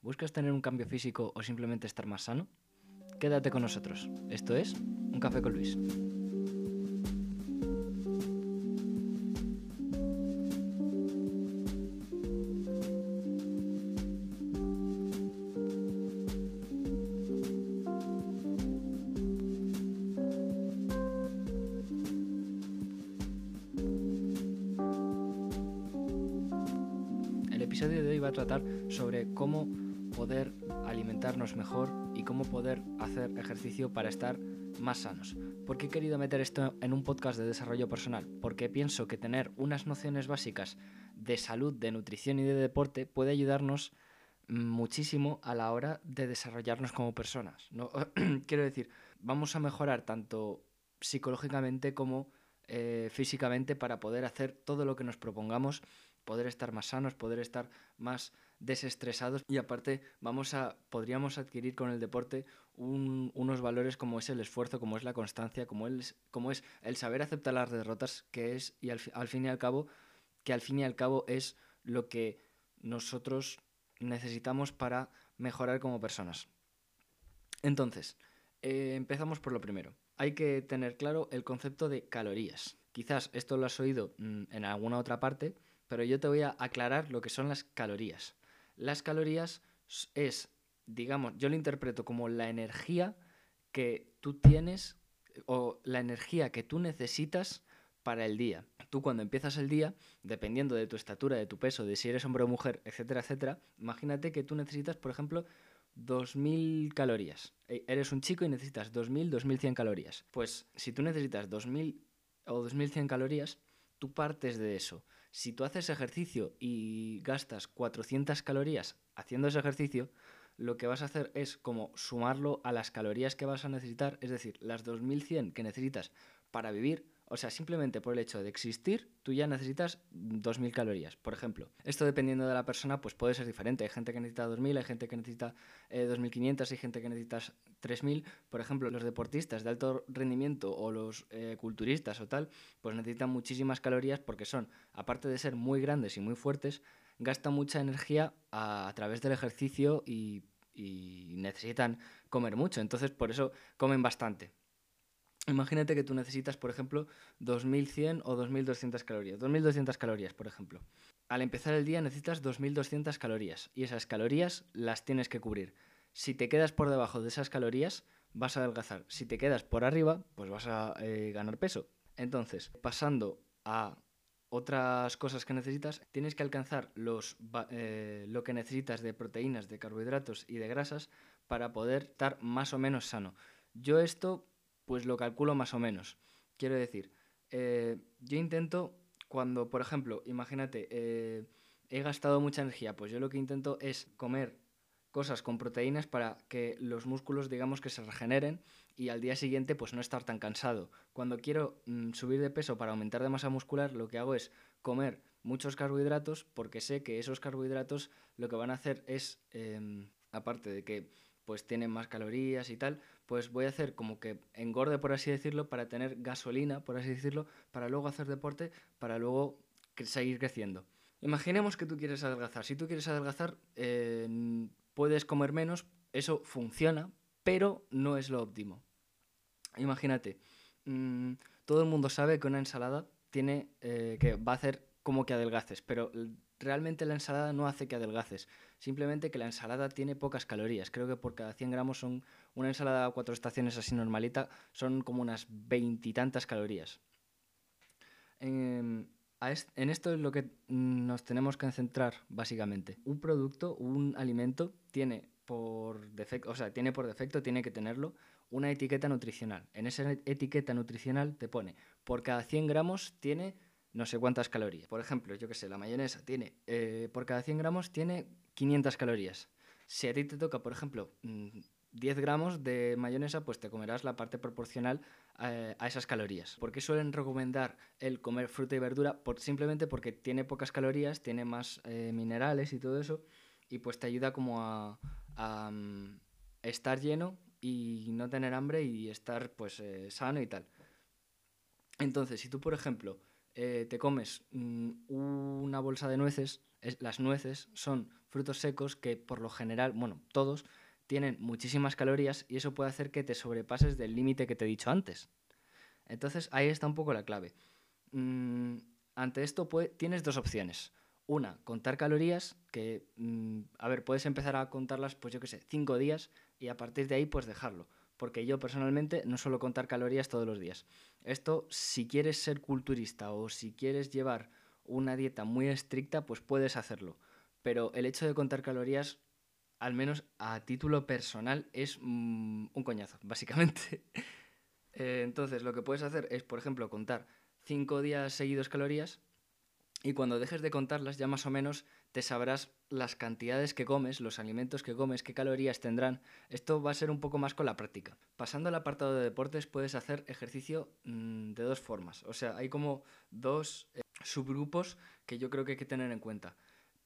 ¿Buscas tener un cambio físico o simplemente estar más sano? Quédate con nosotros. Esto es Un Café con Luis. El episodio de hoy va a tratar sobre cómo poder alimentarnos mejor y cómo poder hacer ejercicio para estar más sanos. ¿Por qué he querido meter esto en un podcast de desarrollo personal? Porque pienso que tener unas nociones básicas de salud, de nutrición y de deporte puede ayudarnos muchísimo a la hora de desarrollarnos como personas. ¿no? Quiero decir, vamos a mejorar tanto psicológicamente como eh, físicamente para poder hacer todo lo que nos propongamos, poder estar más sanos, poder estar más desestresados y aparte vamos a podríamos adquirir con el deporte un, unos valores como es el esfuerzo, como es la constancia, como, el, como es el saber aceptar las derrotas, que es y al, al fin y al cabo que al fin y al cabo es lo que nosotros necesitamos para mejorar como personas. Entonces, eh, empezamos por lo primero. Hay que tener claro el concepto de calorías. Quizás esto lo has oído mm, en alguna otra parte, pero yo te voy a aclarar lo que son las calorías. Las calorías es, digamos, yo lo interpreto como la energía que tú tienes o la energía que tú necesitas para el día. Tú cuando empiezas el día, dependiendo de tu estatura, de tu peso, de si eres hombre o mujer, etcétera, etcétera, imagínate que tú necesitas, por ejemplo, 2.000 calorías. E, eres un chico y necesitas 2.000, 2.100 calorías. Pues si tú necesitas 2.000 o 2.100 calorías, tú partes de eso. Si tú haces ejercicio y gastas 400 calorías haciendo ese ejercicio, lo que vas a hacer es como sumarlo a las calorías que vas a necesitar, es decir, las 2100 que necesitas para vivir, o sea, simplemente por el hecho de existir, tú ya necesitas 2.000 calorías, por ejemplo. Esto dependiendo de la persona, pues puede ser diferente. Hay gente que necesita 2.000, hay gente que necesita eh, 2.500, hay gente que necesita 3.000. Por ejemplo, los deportistas de alto rendimiento o los eh, culturistas o tal, pues necesitan muchísimas calorías porque son, aparte de ser muy grandes y muy fuertes, gastan mucha energía a, través del ejercicio y necesitan comer mucho. Entonces, por eso comen bastante. Imagínate que tú necesitas, por ejemplo, 2100 o 2200 calorías. 2200 calorías, por ejemplo. Al empezar el día necesitas 2200 calorías y esas calorías las tienes que cubrir. Si te quedas por debajo de esas calorías, vas a adelgazar. Si te quedas por arriba, pues vas a eh, ganar peso. Entonces, pasando a otras cosas que necesitas, tienes que alcanzar los, eh, lo que necesitas de proteínas, de carbohidratos y de grasas para poder estar más o menos sano. Yo esto pues lo calculo más o menos. Quiero decir, eh, yo intento cuando, por ejemplo, imagínate, eh, he gastado mucha energía, pues yo lo que intento es comer cosas con proteínas para que los músculos, digamos, que se regeneren y al día siguiente pues no estar tan cansado. Cuando quiero mm, subir de peso para aumentar de masa muscular, lo que hago es comer muchos carbohidratos porque sé que esos carbohidratos lo que van a hacer es, eh, aparte de que pues tienen más calorías y tal, pues voy a hacer como que engorde, por así decirlo, para tener gasolina, por así decirlo, para luego hacer deporte, para luego seguir creciendo. Imaginemos que tú quieres adelgazar. Si tú quieres adelgazar, eh, puedes comer menos, eso funciona, pero no es lo óptimo. Imagínate, mmm, todo el mundo sabe que una ensalada tiene eh, que va a hacer como que adelgaces, pero realmente la ensalada no hace que adelgaces, simplemente que la ensalada tiene pocas calorías. Creo que por cada 100 gramos son una ensalada a cuatro estaciones así normalita, son como unas veintitantas calorías. En, en esto es lo que nos tenemos que centrar básicamente. Un producto, un alimento tiene por defecto, o sea, tiene por defecto, tiene que tenerlo una etiqueta nutricional. En esa etiqueta nutricional te pone por cada 100 gramos tiene no sé cuántas calorías. Por ejemplo, yo que sé, la mayonesa tiene, eh, por cada 100 gramos tiene 500 calorías. Si a ti te toca, por ejemplo, 10 gramos de mayonesa, pues te comerás la parte proporcional a, a esas calorías. ¿Por qué suelen recomendar el comer fruta y verdura? Por, simplemente porque tiene pocas calorías, tiene más eh, minerales y todo eso, y pues te ayuda como a, um, estar lleno y no tener hambre y estar pues eh, sano y tal. Entonces, si tú, por ejemplo, eh, te comes mmm, una bolsa de nueces, es, las nueces son frutos secos que por lo general, bueno, todos, tienen muchísimas calorías y eso puede hacer que te sobrepases del límite que te he dicho antes. Entonces ahí está un poco la clave. Mm, ante esto tienes dos opciones. Una, contar calorías, que, mm, a ver, puedes empezar a contarlas, pues yo qué sé, cinco días y a partir de ahí, pues dejarlo. Porque yo personalmente no suelo contar calorías todos los días. Esto, si quieres ser culturista o si quieres llevar una dieta muy estricta, pues puedes hacerlo. Pero el hecho de contar calorías, al menos a título personal, es mm, un coñazo, básicamente. Eh, entonces, lo que puedes hacer es, por ejemplo, contar cinco días seguidos calorías y cuando dejes de contarlas ya más o menos te sabrás las cantidades que comes, los alimentos que comes, qué calorías tendrán. Esto va a ser un poco más con la práctica. Pasando al apartado de deportes puedes hacer ejercicio mm, de dos formas. O sea, hay como dos eh, subgrupos que yo creo que hay que tener en cuenta.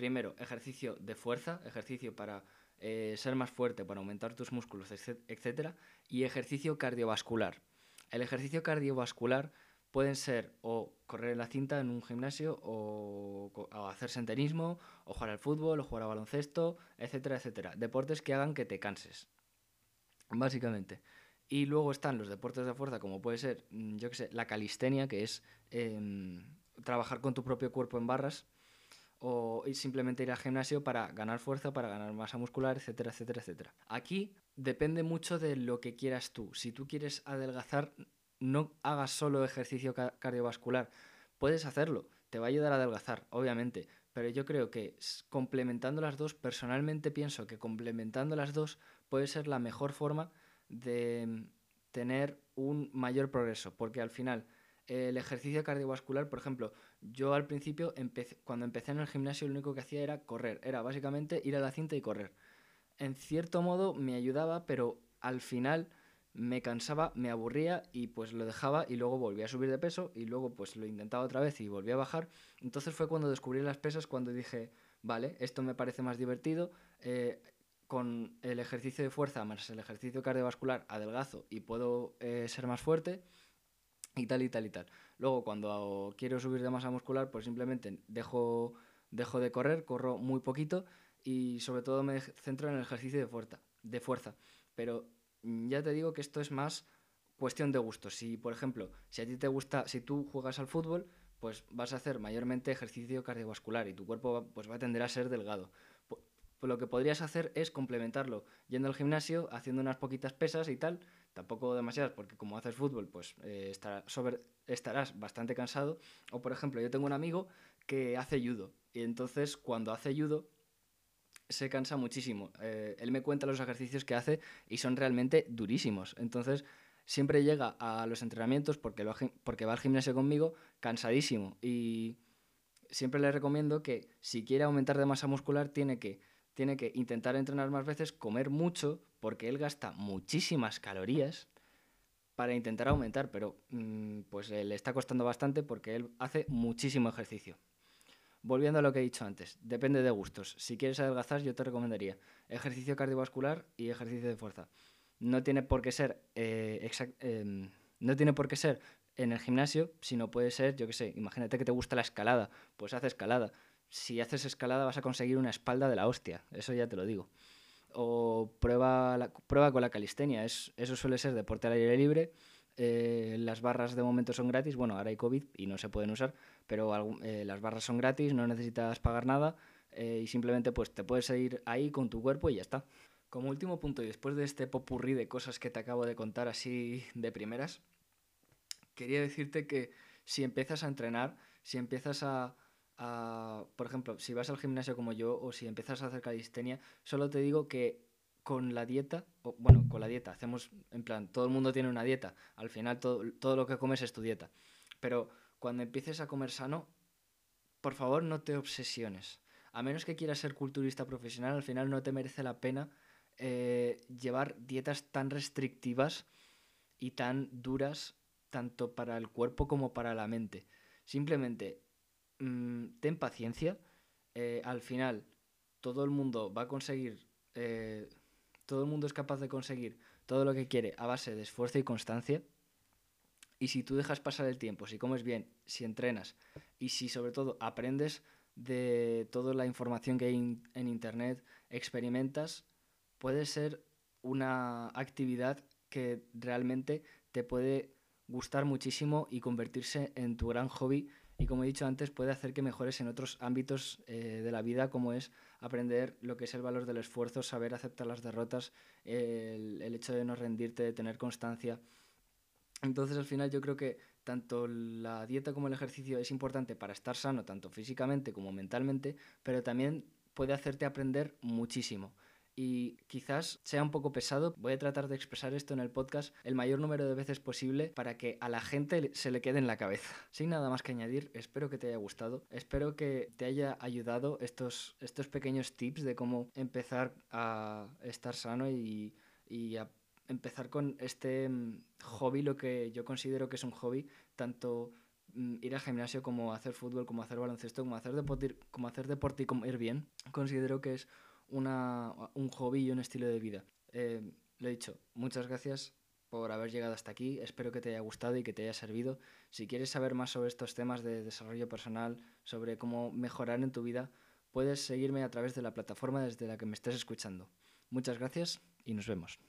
Primero, ejercicio de fuerza, ejercicio para eh, ser más fuerte, para aumentar tus músculos, etc. Y ejercicio cardiovascular. El ejercicio cardiovascular pueden ser o correr en la cinta en un gimnasio o, hacer senderismo o jugar al fútbol o jugar al baloncesto, etcétera, etcétera. Deportes que hagan que te canses, básicamente. Y luego están los deportes de fuerza, como puede ser, mm, yo qué sé, la calistenia, que es em, trabajar con tu propio cuerpo en barras, o simplemente ir al gimnasio para ganar fuerza, para ganar masa muscular, etcétera, etcétera, etcétera. Aquí depende mucho de lo que quieras tú. Si tú quieres adelgazar, no hagas solo ejercicio cardiovascular. Puedes hacerlo, te va a ayudar a adelgazar, obviamente, pero yo creo que complementando las dos, personalmente pienso que complementando las dos puede ser la mejor forma de mm, tener un mayor progreso, porque al final el ejercicio cardiovascular, por ejemplo, yo al principio, cuando empecé en el gimnasio, lo único que hacía era correr, era básicamente ir a la cinta y correr. En cierto modo me ayudaba, pero al final me cansaba, me aburría y pues lo dejaba y luego volvía a subir de peso y luego pues lo intentaba otra vez y volvía a bajar. Entonces fue cuando descubrí las pesas, cuando dije, vale, esto me parece más divertido, eh, con el ejercicio de fuerza más el ejercicio cardiovascular adelgazo y puedo eh, ser más fuerte y tal y tal y tal. Luego cuando quiero subir de masa muscular pues simplemente dejo, de correr, corro muy poquito y sobre todo me centro en el ejercicio de fuerza. De fuerza. Pero ya te digo que esto es más cuestión de gusto. Si, por ejemplo, si a ti te gusta, si tú juegas al fútbol, pues vas a hacer mayormente ejercicio cardiovascular y tu cuerpo va, pues va a tender a ser delgado. Pues, lo que podrías hacer es complementarlo yendo al gimnasio, haciendo unas poquitas pesas y tal, tampoco demasiadas, porque como haces fútbol, pues eh, estarás bastante cansado. O, por ejemplo, yo tengo un amigo que hace judo y entonces cuando hace judo se cansa muchísimo. Eh, él me cuenta los ejercicios que hace y son realmente durísimos. Entonces, siempre llega a los entrenamientos porque, porque va al gimnasio conmigo cansadísimo. Y siempre le recomiendo que si quiere aumentar de masa muscular, tiene que, tiene que intentar entrenar más veces, comer mucho, porque él gasta muchísimas calorías para intentar aumentar, pero mm, pues le está costando bastante porque él hace muchísimo ejercicio. Volviendo a lo que he dicho antes, depende de gustos. Si quieres adelgazar, yo te recomendaría ejercicio cardiovascular y ejercicio de fuerza. No tiene por qué ser, eh, em, no tiene por qué ser en el gimnasio, sino puede ser, yo qué sé, imagínate que te gusta la escalada, pues haz escalada. Si haces escalada vas a conseguir una espalda de la hostia, eso ya te lo digo. O prueba, prueba con la calistenia, es, eso suele ser deporte al aire libre eh, las barras de momento son gratis. Bueno, ahora hay COVID y no se pueden usar, pero eh, las barras son gratis, no necesitas pagar nada eh, y simplemente pues te puedes ir ahí con tu cuerpo y ya está. Como último punto, y después de este popurrí de cosas que te acabo de contar así de primeras, quería decirte que si empiezas a entrenar, si empiezas a, por ejemplo, si vas al gimnasio como yo o si empiezas a hacer calistenia, solo te digo que con la dieta, o, bueno, con la dieta, hacemos, en plan, todo el mundo tiene una dieta, al final todo, todo lo que comes es tu dieta, pero cuando empieces a comer sano, por favor no te obsesiones. A menos que quieras ser culturista profesional, al final no te merece la pena eh, llevar dietas tan restrictivas y tan duras, tanto para el cuerpo como para la mente. Simplemente mm, ten paciencia. Eh, al final, todo el mundo va a conseguir eh, todo el mundo es capaz de conseguir todo lo que quiere a base de esfuerzo y constancia. Y si tú dejas pasar el tiempo, si comes bien, si entrenas y si sobre todo aprendes de toda la información que hay en Internet, experimentas, puede ser una actividad que realmente te puede gustar muchísimo y convertirse en tu gran hobby y como he dicho antes puede hacer que mejores en otros ámbitos eh, de la vida como es aprender lo que es el valor del esfuerzo, saber aceptar las derrotas, el, el hecho de no rendirte, de tener constancia. Entonces al final yo creo que tanto la dieta como el ejercicio es importante para estar sano, tanto físicamente como mentalmente, pero también puede hacerte aprender muchísimo y quizás sea un poco pesado. Voy a tratar de expresar esto en el podcast el mayor número de veces posible para que a la gente se le quede en la cabeza. Sin nada más que añadir, espero que te haya gustado, espero que te haya ayudado estos, estos pequeños tips de cómo empezar a estar sano y, y a empezar con este mm, hobby, lo que yo considero que es un hobby, tanto mm, ir al gimnasio como hacer fútbol, como hacer baloncesto, como hacer deporte, como hacer deporte y comer bien, considero que es una, un hobby y un estilo de vida. Eh, lo he dicho, muchas gracias por haber llegado hasta aquí. Espero que te haya gustado y que te haya servido. Si quieres saber más sobre estos temas de desarrollo personal, sobre cómo mejorar en tu vida, puedes seguirme a través de la plataforma desde la que me estés escuchando. Muchas gracias y nos vemos.